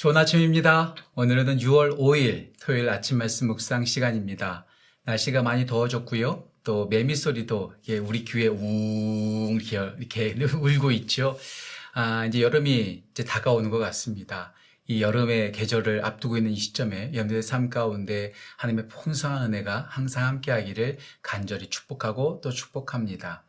좋은 아침입니다. 오늘은 6월 5일 토요일 아침 말씀 묵상 시간입니다. 날씨가 많이 더워졌고요. 또 매미 소리도 우리 귀에 웅 이렇게 울고 있죠. 아, 이제 여름이 이제 다가오는 것 같습니다. 이 여름의 계절을 앞두고 있는 이 시점에 여러분들의 삶 가운데 하나님의 풍성한 은혜가 항상 함께하기를 간절히 축복하고 또 축복합니다.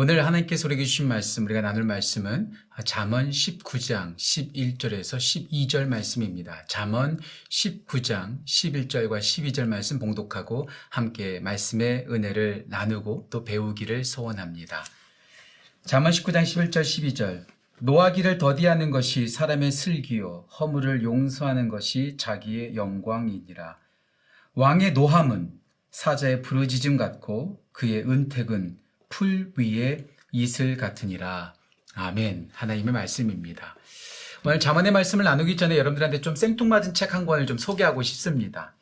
오늘 하나님께서 우리에게 주신 말씀, 우리가 나눌 말씀은 잠언 19장 11절에서 12절 말씀입니다. 잠언 19장 11절과 12절 말씀 봉독하고 함께 말씀의 은혜를 나누고 또 배우기를 소원합니다. 잠언 19장 11절 12절 노하기를 더디하는 것이 사람의 슬기요 허물을 용서하는 것이 자기의 영광이니라. 왕의 노함은 사자의 부르짖음 같고 그의 은택은 풀 위에 이슬 같으니라. 아멘. 하나님의 말씀입니다. 오늘 자문의 말씀을 나누기 전에 여러분들한테 좀 생뚱맞은 책 한 권을 좀 소개하고 싶습니다.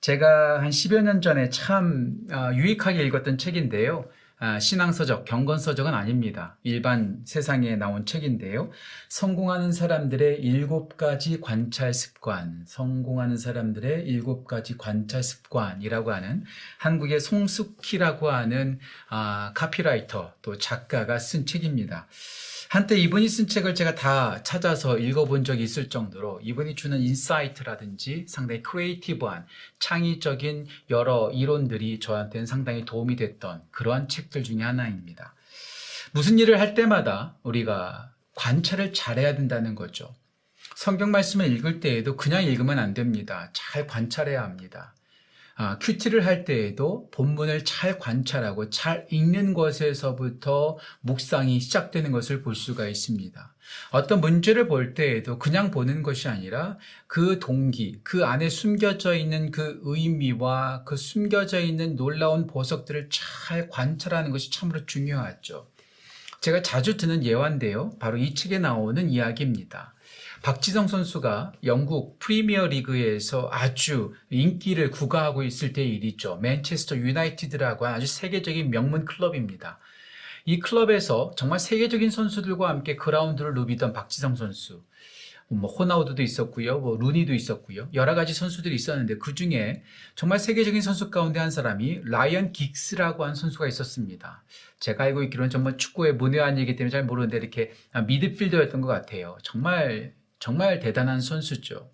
제가 한 10여 년 전에 참 아, 유익하게 읽었던 책인데요. 아, 신앙서적, 경건서적은 아닙니다. 일반 세상에 나온 책인데요. 성공하는 사람들의 일곱 가지 관찰 습관, 성공하는 사람들의 일곱 가지 관찰 습관이라고 하는 한국의 송숙희라고 하는 아, 카피라이터 또 작가가 쓴 책입니다. 한때 이분이 쓴 책을 제가 다 찾아서 읽어본 적이 있을 정도로 이분이 주는 insight라든지 상당히 creative한 창의적인 여러 이론들이 저한테는 상당히 도움이 됐던 그러한 책들 중에 하나입니다. 무슨 일을 할 때마다 우리가 관찰을 잘해야 된다는 거죠. 성경 말씀을 읽을 때에도 그냥 읽으면 안 됩니다. 잘 관찰해야 합니다. 아, 큐티를 할 때에도 본문을 잘 관찰하고 잘 읽는 것에서부터 묵상이 시작되는 것을 볼 수가 있습니다. 어떤 문제를 볼 때에도 그냥 보는 것이 아니라 그 동기, 그 안에 숨겨져 있는 그 의미와 그 숨겨져 있는 놀라운 보석들을 잘 관찰하는 것이 참으로 중요하죠. 제가 자주 드는 예화인데요. 바로 이 책에 나오는 이야기입니다. 박지성 선수가 영국 프리미어 리그에서 아주 인기를 구가하고 있을 때의 일이죠. 맨체스터 유나이티드라고 하는 아주 세계적인 명문 클럽입니다. 이 클럽에서 정말 세계적인 선수들과 함께 그라운드를 누비던 박지성 선수. 뭐 호나우드도 있었고요, 뭐 루니도 있었고요, 여러 가지 선수들이 있었는데 그 중에 정말 세계적인 선수 가운데 한 사람이 라이언 긱스라고 하는 선수가 있었습니다. 제가 알고 있기로는 정말 축구의 문외한이기 때문에 잘 모르는데 이렇게 미드필더였던 것 같아요. 정말 정말 대단한 선수죠.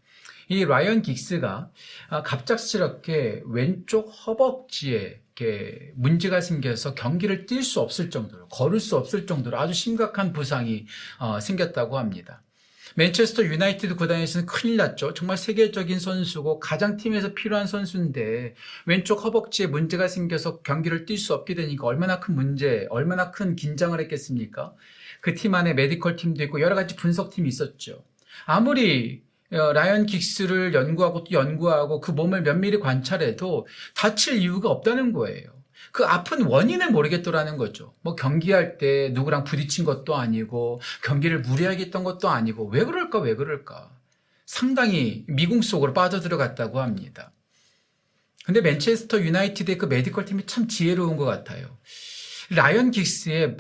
이 라이언 긱스가 아, 갑작스럽게 왼쪽 허벅지에 이렇게 문제가 생겨서 경기를 뛸 수 없을 정도로 걸을 수 없을 정도로 아주 심각한 부상이 어, 생겼다고 합니다. 맨체스터 유나이티드 구단에서는 큰일 났죠. 정말 세계적인 선수고 가장 팀에서 필요한 선수인데 왼쪽 허벅지에 문제가 생겨서 경기를 뛸 수 없게 되니까 얼마나 큰 문제, 얼마나 큰 긴장을 했겠습니까? 그 팀 안에 medical 팀도 있고 여러 가지 분석팀이 있었죠. 아무리 어, 라이언 긱스를 연구하고 또 연구하고 그 몸을 면밀히 관찰해도 다칠 이유가 없다는 거예요. 그 아픈 원인을 모르겠더라는 거죠. 뭐 경기할 때 누구랑 부딪힌 것도 아니고 경기를 무리하게 했던 것도 아니고 왜 그럴까 왜 그럴까 상당히 미궁 속으로 빠져들어갔다고 합니다. 근데 맨체스터 유나이티드의 그 medical 팀이 참 지혜로운 것 같아요. 라이언 긱스의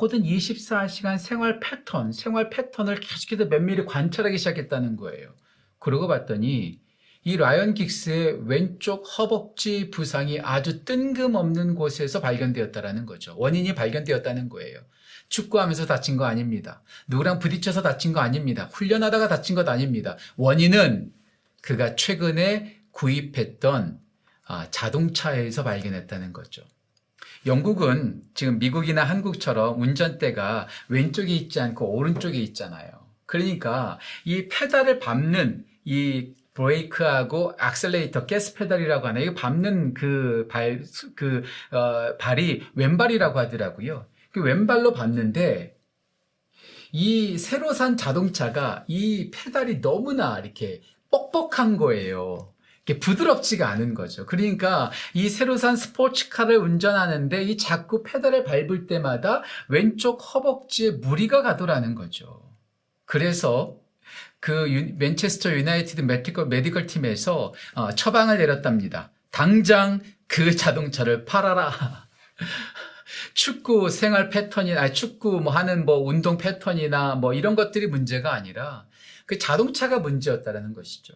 모든 24시간 생활 패턴, 생활 패턴을 계속해서 면밀히 관찰하기 시작했다는 거예요. 그러고 봤더니 이 라이언 긱스의 왼쪽 허벅지 부상이 아주 뜬금없는 곳에서 발견되었다라는 거죠. 원인이 발견되었다는 거예요. 축구하면서 다친 거 아닙니다. 누구랑 부딪혀서 다친 거 아닙니다. 훈련하다가 다친 것 아닙니다. 원인은 그가 최근에 구입했던 아, 자동차에서 발견했다는 거죠. 영국은 지금 미국이나 한국처럼 운전대가 왼쪽에 있지 않고 오른쪽에 있잖아요. 그러니까 이 페달을 밟는 이 브레이크하고 악셀레이터, 가스 페달이라고 하나, 이거 밟는 그 발, 그, 어, 발이 왼발이라고 하더라고요. 그 왼발로 밟는데, 이 새로 산 자동차가 이 페달이 너무나 이렇게 뻑뻑한 거예요. 부드럽지가 않은 거죠. 그러니까 이 새로 산 스포츠카를 운전하는데 이 자꾸 페달을 밟을 때마다 왼쪽 허벅지에 무리가 가더라는 거죠. 그래서 그 유, 맨체스터 유나이티드 medical, medical 팀에서 어, 처방을 내렸답니다. 당장 그 자동차를 팔아라. 축구 생활 패턴이나 아니, 축구 뭐 하는 뭐 운동 패턴이나 뭐 이런 것들이 문제가 아니라 그 자동차가 문제였다라는 것이죠.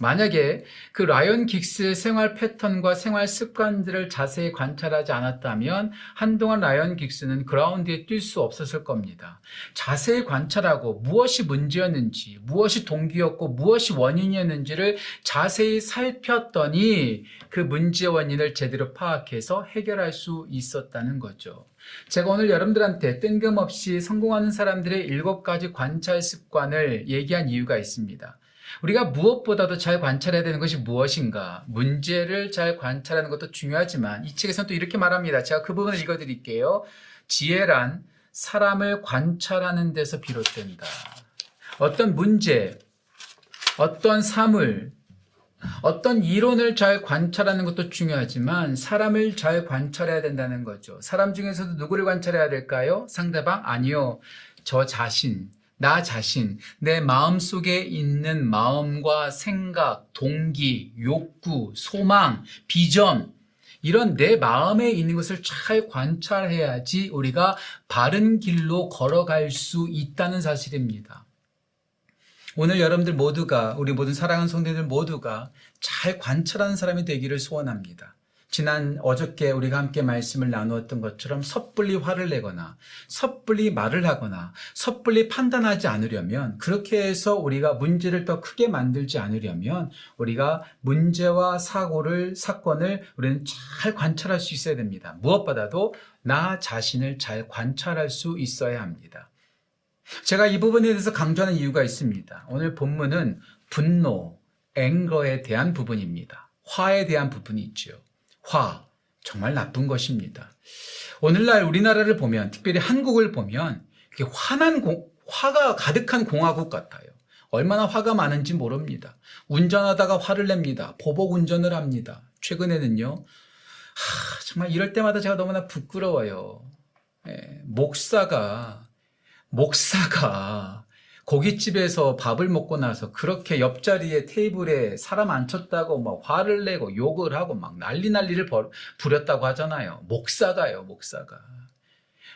만약에 그 라이언 긱스의 생활 패턴과 생활 습관들을 자세히 관찰하지 않았다면 한동안 라이언 긱스는 그라운드에 뛸 수 없었을 겁니다. 자세히 관찰하고 무엇이 문제였는지, 무엇이 동기였고 무엇이 원인이었는지를 자세히 살폈더니 그 문제 원인을 제대로 파악해서 해결할 수 있었다는 거죠. 제가 오늘 여러분들한테 뜬금없이 성공하는 사람들의 일곱 가지 관찰 습관을 얘기한 이유가 있습니다. 우리가 무엇보다도 잘 관찰해야 되는 것이 무엇인가? 문제를 잘 관찰하는 것도 중요하지만 이 책에서는 또 이렇게 말합니다. 제가 그 부분을 읽어 드릴게요. 지혜란 사람을 관찰하는 데서 비롯된다. 어떤 문제, 어떤 사물, 어떤 이론을 잘 관찰하는 것도 중요하지만 사람을 잘 관찰해야 된다는 거죠. 사람 중에서도 누구를 관찰해야 될까요? 상대방? 아니요. 저 자신, 나 자신, 내 마음 속에 있는 마음과 생각, 동기, 욕구, 소망, 비전, 이런 내 마음에 있는 것을 잘 관찰해야지 우리가 바른 길로 걸어갈 수 있다는 사실입니다. 오늘 여러분들 모두가, 우리 모든 사랑하는 성도들 모두가 잘 관찰하는 사람이 되기를 소원합니다. 지난 어저께 우리가 함께 말씀을 나누었던 것처럼 섣불리 화를 내거나 섣불리 말을 하거나 섣불리 판단하지 않으려면 그렇게 해서 우리가 문제를 더 크게 만들지 않으려면 우리가 문제와 사고를 사건을 우리는 잘 관찰할 수 있어야 됩니다. 무엇보다도 나 자신을 잘 관찰할 수 있어야 합니다. 제가 이 부분에 대해서 강조하는 이유가 있습니다. 오늘 본문은 분노, 앵거에 대한 부분입니다. 화에 대한 부분이 있죠. 화, 정말 나쁜 것입니다. 오늘날 우리나라를 보면, 특별히 한국을 보면, 화난 공, 화가 가득한 공화국 같아요. 얼마나 화가 많은지 모릅니다. 운전하다가 화를 냅니다. 보복 운전을 합니다. 최근에는요, 하, 정말 이럴 때마다 제가 너무나 부끄러워요. 예, 목사가, 목사가 고깃집에서 밥을 먹고 나서 그렇게 옆자리에 테이블에 사람 앉혔다고 막 화를 내고 욕을 하고 막 난리 난리를 부렸다고 하잖아요. 목사가요, 목사가.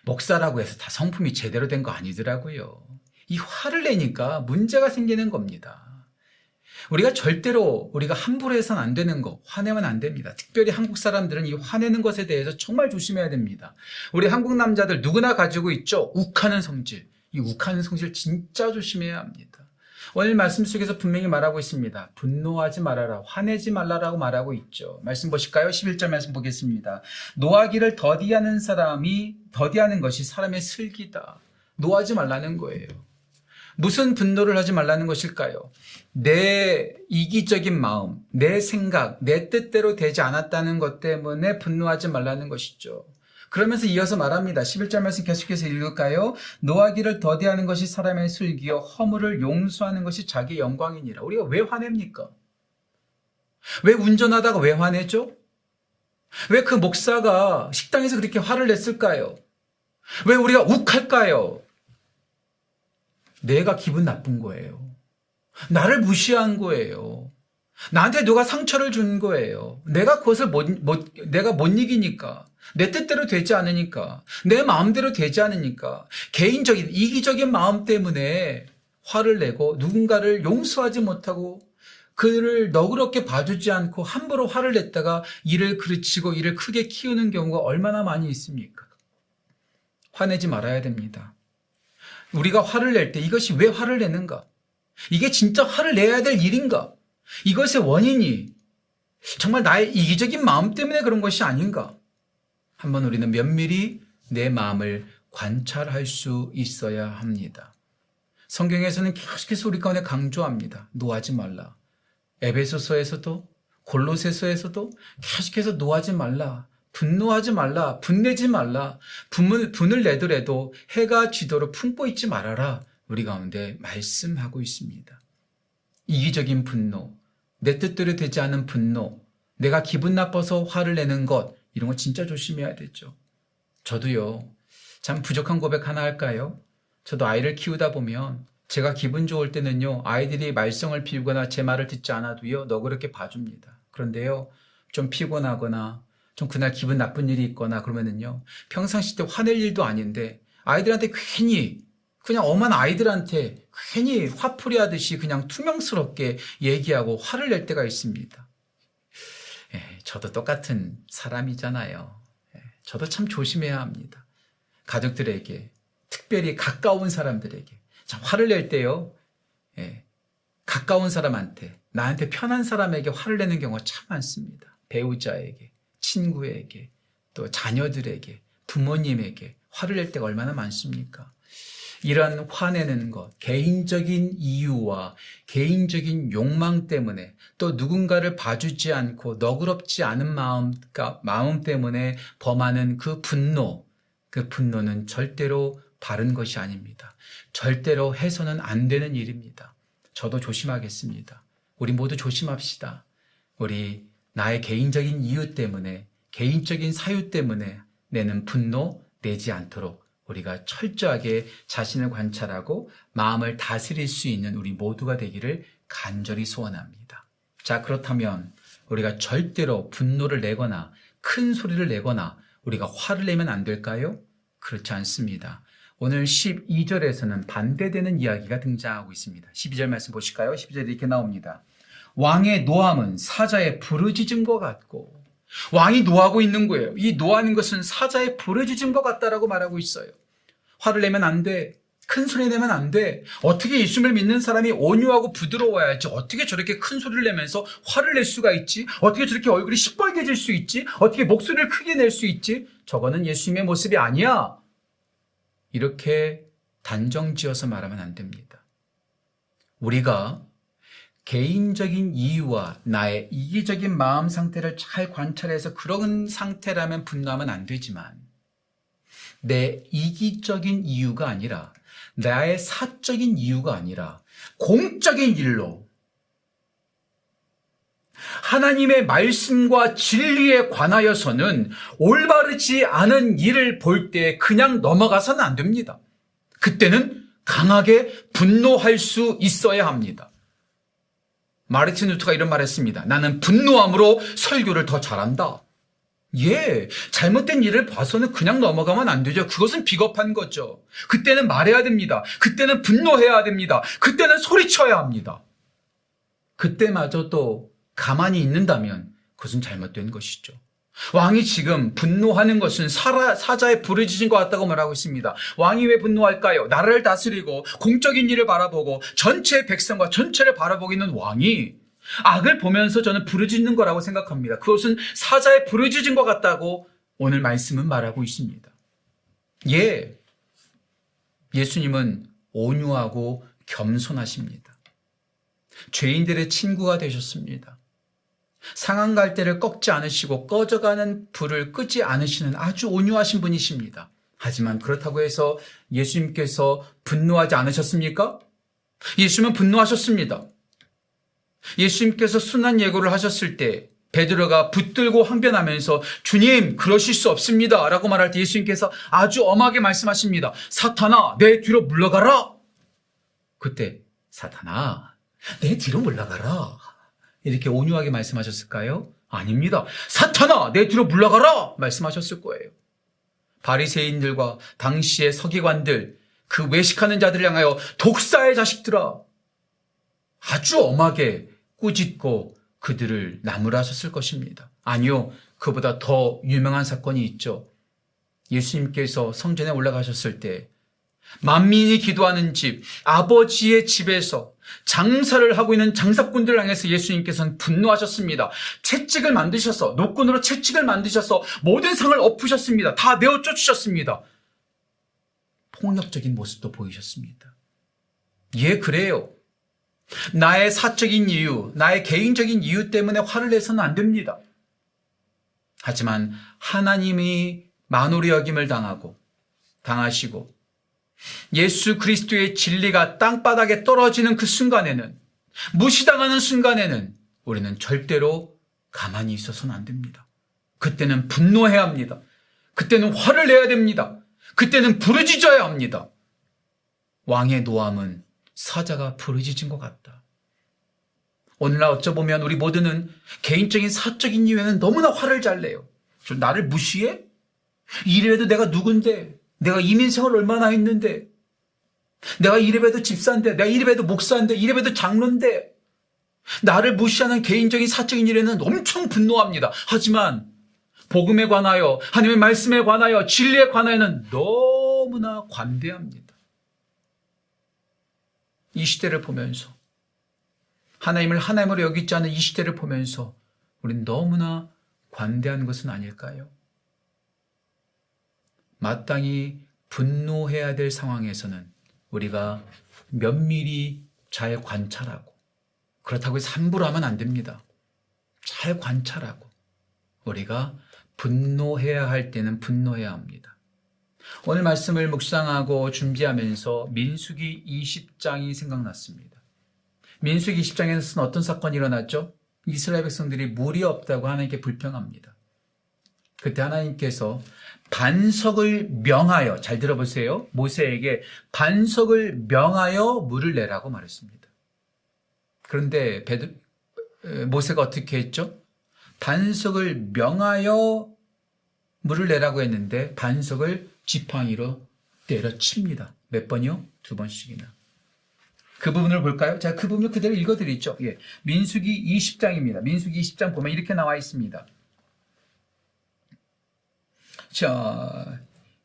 목사라고 해서 다 성품이 제대로 된 거 아니더라고요. 이 화를 내니까 문제가 생기는 겁니다. 우리가 절대로 우리가 함부로 해서는 안 되는 거, 화내면 안 됩니다. 특별히 한국 사람들은 이 화내는 것에 대해서 정말 조심해야 됩니다. 우리 한국 남자들 누구나 가지고 있죠? 욱하는 성질. 이 욱하는 성질 진짜 조심해야 합니다. 오늘 말씀 속에서 분명히 말하고 있습니다. 분노하지 말아라, 화내지 말라라고 말하고 있죠. 말씀 보실까요? 11절 말씀 보겠습니다. 노하기를 더디하는 사람이 더디하는 것이 사람의 슬기다. 노하지 말라는 거예요. 무슨 분노를 하지 말라는 것일까요? 내 이기적인 마음, 내 생각, 내 뜻대로 되지 않았다는 것 때문에 분노하지 말라는 것이죠. 그러면서 이어서 말합니다. 11절 말씀 계속해서 읽을까요? 노하기를 더디하는 것이 사람의 슬기요 허물을 용서하는 것이 자기 영광이니라. 우리가 왜 화냅니까? 왜 운전하다가 왜 화내죠? 왜 그 목사가 식당에서 그렇게 화를 냈을까요? 왜 우리가 욱할까요? 내가 기분 나쁜 거예요. 나를 무시한 거예요. 나한테 누가 상처를 준 거예요. 내가 그것을 못, 못, 내가 못 이기니까. 내 뜻대로 되지 않으니까. 내 마음대로 되지 않으니까. 개인적인, 이기적인 마음 때문에 화를 내고 누군가를 용서하지 못하고 그를 너그럽게 봐주지 않고 함부로 화를 냈다가 일을 그르치고 일을 크게 키우는 경우가 얼마나 많이 있습니까? 화내지 말아야 됩니다. 우리가 화를 낼 때 이것이 왜 화를 내는가? 이게 진짜 화를 내야 될 일인가? 이것의 원인이 정말 나의 이기적인 마음 때문에 그런 것이 아닌가? 한번 우리는 면밀히 내 마음을 관찰할 수 있어야 합니다. 성경에서는 계속해서 우리 가운데 강조합니다. 노하지 말라. 에베소서에서도 골로새서에서도 계속해서 노하지 말라. 분노하지 말라. 분내지 말라. 분을, 분을 내더라도 해가 지도록 품고 있지 말아라. 우리 가운데 말씀하고 있습니다. 이기적인 분노, 내 뜻대로 되지 않은 분노, 내가 기분 나빠서 화를 내는 것, 이런 거 진짜 조심해야 되죠. 저도요, 참 부족한 고백 하나 할까요? 저도 아이를 키우다 보면 제가 기분 좋을 때는요, 아이들이 말썽을 피우거나 제 말을 듣지 않아도요, 너그럽게 봐줍니다. 그런데요, 좀 피곤하거나 좀 그날 기분 나쁜 일이 있거나 그러면은요, 평상시 때 화낼 일도 아닌데, 아이들한테 괜히, 그냥 엄한 아이들한테 괜히 화풀이 하듯이 그냥 투명스럽게 얘기하고 화를 낼 때가 있습니다. 예, 저도 똑같은 사람이잖아요. 예, 저도 참 조심해야 합니다. 가족들에게, 특별히 가까운 사람들에게. 자, 화를 낼 때요, 예, 가까운 사람한테, 나한테 편한 사람에게 화를 내는 경우가 참 많습니다. 배우자에게, 친구에게, 또 자녀들에게, 부모님에게 화를 낼 때가 얼마나 많습니까? 이런 화내는 것, 개인적인 이유와 개인적인 욕망 때문에 또 누군가를 봐주지 않고 너그럽지 않은 마음, 마음 때문에 범하는 그 분노, 그 분노는 절대로 바른 것이 아닙니다. 절대로 해서는 안 되는 일입니다. 저도 조심하겠습니다. 우리 모두 조심합시다. 우리 나의 개인적인 이유 때문에, 개인적인 사유 때문에 내는 분노 내지 않도록 우리가 철저하게 자신을 관찰하고 마음을 다스릴 수 있는 우리 모두가 되기를 간절히 소원합니다. 자, 그렇다면 우리가 절대로 분노를 내거나 큰 소리를 내거나 우리가 화를 내면 안 될까요? 그렇지 않습니다. 오늘 12절에서는 반대되는 이야기가 등장하고 있습니다. 12절 말씀 보실까요? 12절에 이렇게 나옵니다. 왕의 노함은 사자의 부르짖음과 같고 왕이 노하고 있는 거예요. 이 노하는 것은 사자의 부르짖음과 같다라고 말하고 있어요. 화를 내면 안 돼. 큰 소리 내면 안 돼. 어떻게 예수님을 믿는 사람이 온유하고 부드러워야지. 어떻게 저렇게 큰 소리를 내면서 화를 낼 수가 있지? 어떻게 저렇게 얼굴이 시뻘개질 수 있지? 어떻게 목소리를 크게 낼 수 있지? 저거는 예수님의 모습이 아니야. 이렇게 단정 지어서 말하면 안 됩니다. 우리가 개인적인 이유와 나의 이기적인 마음 상태를 잘 관찰해서 그런 상태라면 분노하면 안 되지만 내 이기적인 이유가 아니라 나의 사적인 이유가 아니라 공적인 일로 하나님의 말씀과 진리에 관하여서는 올바르지 않은 일을 볼 때 그냥 넘어가서는 안 됩니다. 그때는 강하게 분노할 수 있어야 합니다. 마르틴 루트가 이런 말 했습니다. 나는 분노함으로 설교를 더 잘한다. 예, 잘못된 일을 봐서는 그냥 넘어가면 안 되죠. 그것은 비겁한 거죠. 그때는 말해야 됩니다. 그때는 분노해야 됩니다. 그때는 소리쳐야 합니다. 그때마저도 가만히 있는다면 그것은 잘못된 것이죠. 왕이 지금 분노하는 것은 사라, 사자의 부르짖은 것 같다고 말하고 있습니다. 왕이 왜 분노할까요? 나라를 다스리고 공적인 일을 바라보고 전체 백성과 전체를 바라보고 있는 왕이 악을 보면서 저는 부르짖는 거라고 생각합니다. 그것은 사자의 부르짖은 것 같다고 오늘 말씀은 말하고 있습니다. 예. 예수님은 온유하고 겸손하십니다. 죄인들의 친구가 되셨습니다. 상한 갈대를 꺾지 않으시고 꺼져가는 불을 끄지 않으시는 아주 온유하신 분이십니다. 하지만 그렇다고 해서 예수님께서 분노하지 않으셨습니까? 예수님은 분노하셨습니다. 예수님께서 순한 예고를 하셨을 때 베드로가 붙들고 항변하면서 주님 그러실 수 없습니다 라고 말할 때 예수님께서 아주 엄하게 말씀하십니다. 사탄아 내 뒤로 물러가라. 그때 사탄아 내 뒤로 물러가라. 이렇게 온유하게 말씀하셨을까요? 아닙니다. 사탄아 내 뒤로 물러가라 말씀하셨을 거예요. 바리새인들과 당시의 서기관들 그 외식하는 자들을 향하여 독사의 자식들아 아주 엄하게 꾸짖고 그들을 나무라셨을 것입니다. 아니요, 그보다 더 유명한 사건이 있죠. 예수님께서 성전에 올라가셨을 때 만민이 기도하는 집, 아버지의 집에서 장사를 하고 있는 장사꾼들을 향해서 예수님께서는 분노하셨습니다. 채찍을 만드셔서, 노끈으로 채찍을 만드셔서 모든 상을 엎으셨습니다. 다 내어 쫓으셨습니다. 폭력적인 모습도 보이셨습니다. 예, 그래요. 나의 사적인 이유, 나의 개인적인 이유 때문에 화를 내서는 안 됩니다. 하지만 하나님이 만오리 여김을 당하고 당하시고 예수 그리스도의 진리가 땅바닥에 떨어지는 그 순간에는 무시당하는 순간에는 우리는 절대로 가만히 있어서는 안 됩니다. 그때는 분노해야 합니다. 그때는 화를 내야 됩니다. 그때는 부르짖어야 합니다. 왕의 노함은 사자가 부르짖은 것 같다. 오늘날 어쩌보면 우리 모두는 개인적인 사적인 이유에는 너무나 화를 잘 내요. 저 나를 무시해? 이래도 내가 누군데? 내가 이민생활 얼마나 했는데? 내가 이래봬도 집사인데, 내가 이래봬도 목사인데, 이래봬도 장로인데, 나를 무시하는 개인적인 사적인 일에는 엄청 분노합니다. 하지만 복음에 관하여, 하나님의 말씀에 관하여, 진리에 관하여는 너무나 관대합니다. 이 시대를 보면서, 하나님을 하나님으로 여기지 않은 이 시대를 보면서, 우린 너무나 관대한 것은 아닐까요? 마땅히 분노해야 될 상황에서는 우리가 면밀히 잘 관찰하고 그렇다고 해서 함부로 하면 안 됩니다. 잘 관찰하고 우리가 분노해야 할 때는 분노해야 합니다. 오늘 말씀을 묵상하고 준비하면서 민수기 20장이 생각났습니다. 민수기 20장에서는 어떤 사건이 일어났죠? 이스라엘 백성들이 물이 없다고 하나님께 불평합니다. 그때 하나님께서 반석을 명하여 잘 들어보세요. 모세에게 반석을 명하여 물을 내라고 말했습니다. 그런데 베드, 모세가 어떻게 했죠? 반석을 명하여 물을 내라고 했는데 반석을 지팡이로 때려칩니다. 몇 번이요? 두 번씩이나. 그 부분을 볼까요? 자, 그 부분을 그대로 읽어드리죠. 예. 민수기 20장입니다. 민수기 20장 보면 이렇게 나와 있습니다. 자,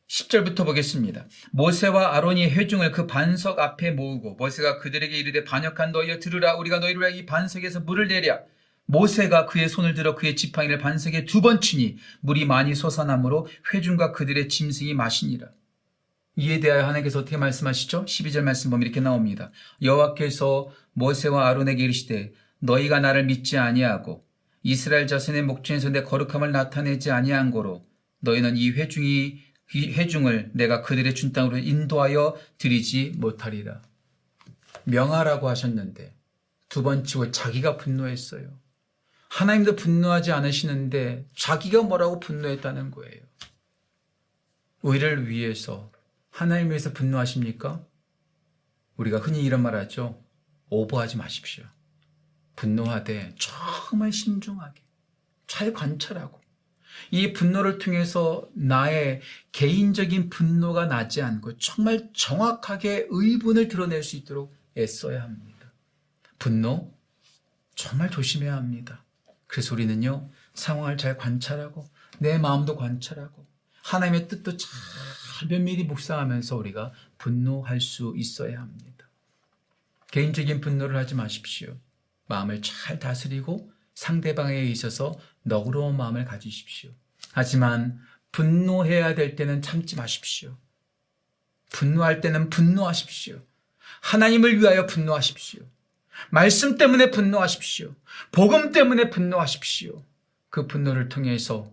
10절부터 보겠습니다. 모세와 아론이 회중을 그 반석 앞에 모으고 모세가 그들에게 이르되 반역한 너희여 들으라 우리가 너희를 위하여 이 반석에서 물을 내랴 모세가 그의 손을 들어 그의 지팡이를 반석에 두 번 치니 물이 많이 솟아나므로 회중과 그들의 짐승이 마시니라. 이에 대하여 하나님께서 어떻게 말씀하시죠? 12절 말씀 보면 이렇게 나옵니다. 여호와께서 모세와 아론에게 이르시되 너희가 나를 믿지 아니하고 이스라엘 자손의 목전에서 내 거룩함을 나타내지 아니한 거로 너희는 이 회중이 이 회중을 내가 그들의 준 땅으로 인도하여 드리지 못하리라. 명하라고 하셨는데 두 번 치고 자기가 분노했어요. 하나님도 분노하지 않으시는데 자기가 뭐라고 분노했다는 거예요. 의를 위해서 하나님 위해서 분노하십니까? 우리가 흔히 이런 말 하죠. 오버하지 마십시오. 분노하되 정말 신중하게 잘 관찰하고 이 분노를 통해서 나의 개인적인 분노가 나지 않고 정말 정확하게 의분을 드러낼 수 있도록 애써야 합니다. 분노 정말 조심해야 합니다. 그래서 우리는요 상황을 잘 관찰하고 내 마음도 관찰하고 하나님의 뜻도 잘 면밀히 묵상하면서 우리가 분노할 수 있어야 합니다. 개인적인 분노를 하지 마십시오. 마음을 잘 다스리고 상대방에 있어서 너그러운 마음을 가지십시오. 하지만 분노해야 될 때는 참지 마십시오. 분노할 때는 분노하십시오. 하나님을 위하여 분노하십시오. 말씀 때문에 분노하십시오. 복음 때문에 분노하십시오. 그 분노를 통해서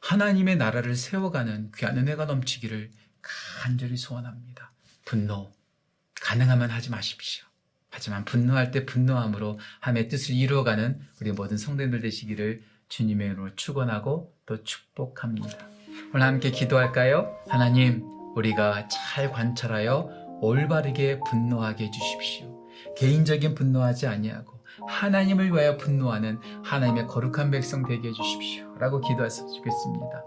하나님의 나라를 세워가는 귀한 은혜가 넘치기를 간절히 소원합니다. 분노 가능하면 하지 마십시오. 하지만 분노할 때 분노함으로 함의 뜻을 이루어가는 우리 모든 성도님들 되시기를 주님의 이름으로 축원하고 또 축복합니다. 오늘 함께 기도할까요? 하나님, 우리가 잘 관찰하여 올바르게 분노하게 해주십시오. 개인적인 분노하지 아니하고 하나님을 위하여 분노하는 하나님의 거룩한 백성 되게 해주십시오. 라고 기도했으면 좋겠습니다.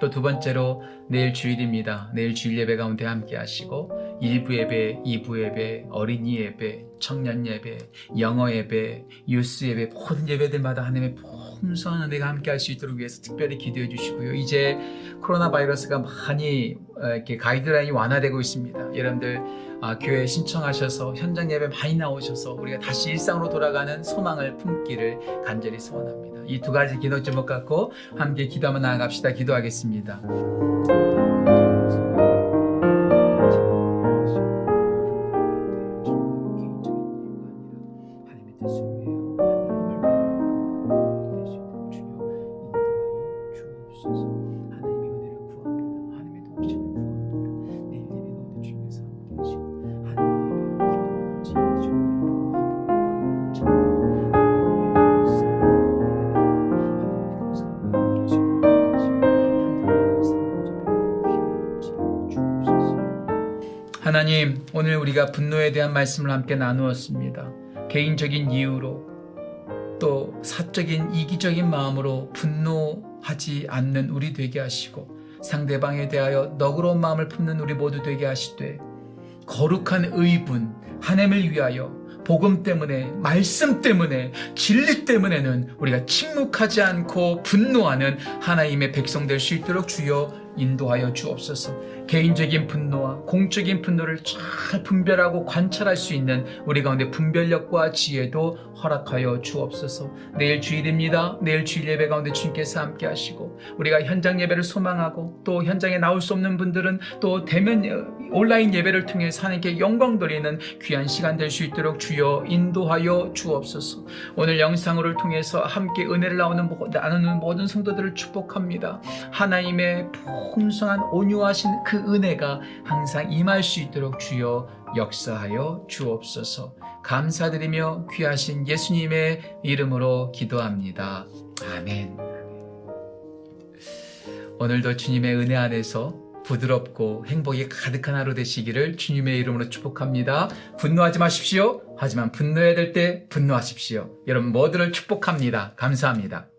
또 두 번째로 내일 주일입니다. 내일 주일 예배 가운데 함께 하시고 1부 예배, 2부 예배, 어린이 예배, 청년 예배, 영어 예배, 유스 예배 모든 예배들마다 하나님의 풍성한 은혜가 함께 할 수 있도록 위해서 특별히 기도해 주시고요. 이제 코로나 바이러스가 많이 어, 이렇게 가이드라인이 완화되고 있습니다. 여러분들 아, 교회 신청하셔서 현장 예배 많이 나오셔서 우리가 다시 일상으로 돌아가는 소망을 품기를 간절히 소원합니다. 이 두 가지 기도 제목 갖고 함께 기도하며 나아갑시다. 기도하겠습니다. 우리가 분노에 대한 말씀을 함께 나누었습니다. 개인적인 이유로 또 사적인 이기적인 마음으로 분노 하지 않는 우리 되게 하시고 상대방에 대하여 너그러운 마음을 품는 우리 모두 되게 하시되 거룩한 의분 하나님을 위하여 복음 때문에 말씀 때문에 진리 때문에는 우리가 침묵하지 않고 분노하는 하나님의 백성 될 수 있도록 주여 인도하여 주옵소서. 개인적인 분노와 공적인 분노를 잘 분별하고 관찰할 수 있는 우리 가운데 분별력과 지혜도 허락하여 주옵소서. 내일 주일입니다. 내일 주일 예배 가운데 주님께서 함께 하시고 우리가 현장 예배를 소망하고 또 현장에 나올 수 없는 분들은 또 대면 온라인 예배를 통해 하나님께 영광 돌리는 귀한 시간 될 수 있도록 주여 인도하여 주옵소서. 오늘 영상을 통해서 함께 은혜를 나오는 나누는 모든 성도들을 축복합니다. 하나님의 풍성한 온유하신 그 은혜가 항상 임할 수 있도록 주여 역사하여 주옵소서. 감사드리며 귀하신 예수님의 이름으로 기도합니다. 아멘. 오늘도 주님의 은혜 안에서 부드럽고 행복이 가득한 하루 되시기를 주님의 이름으로 축복합니다. 분노하지 마십시오. 하지만 분노해야 될 때 분노하십시오. 여러분 모두를 축복합니다. 감사합니다.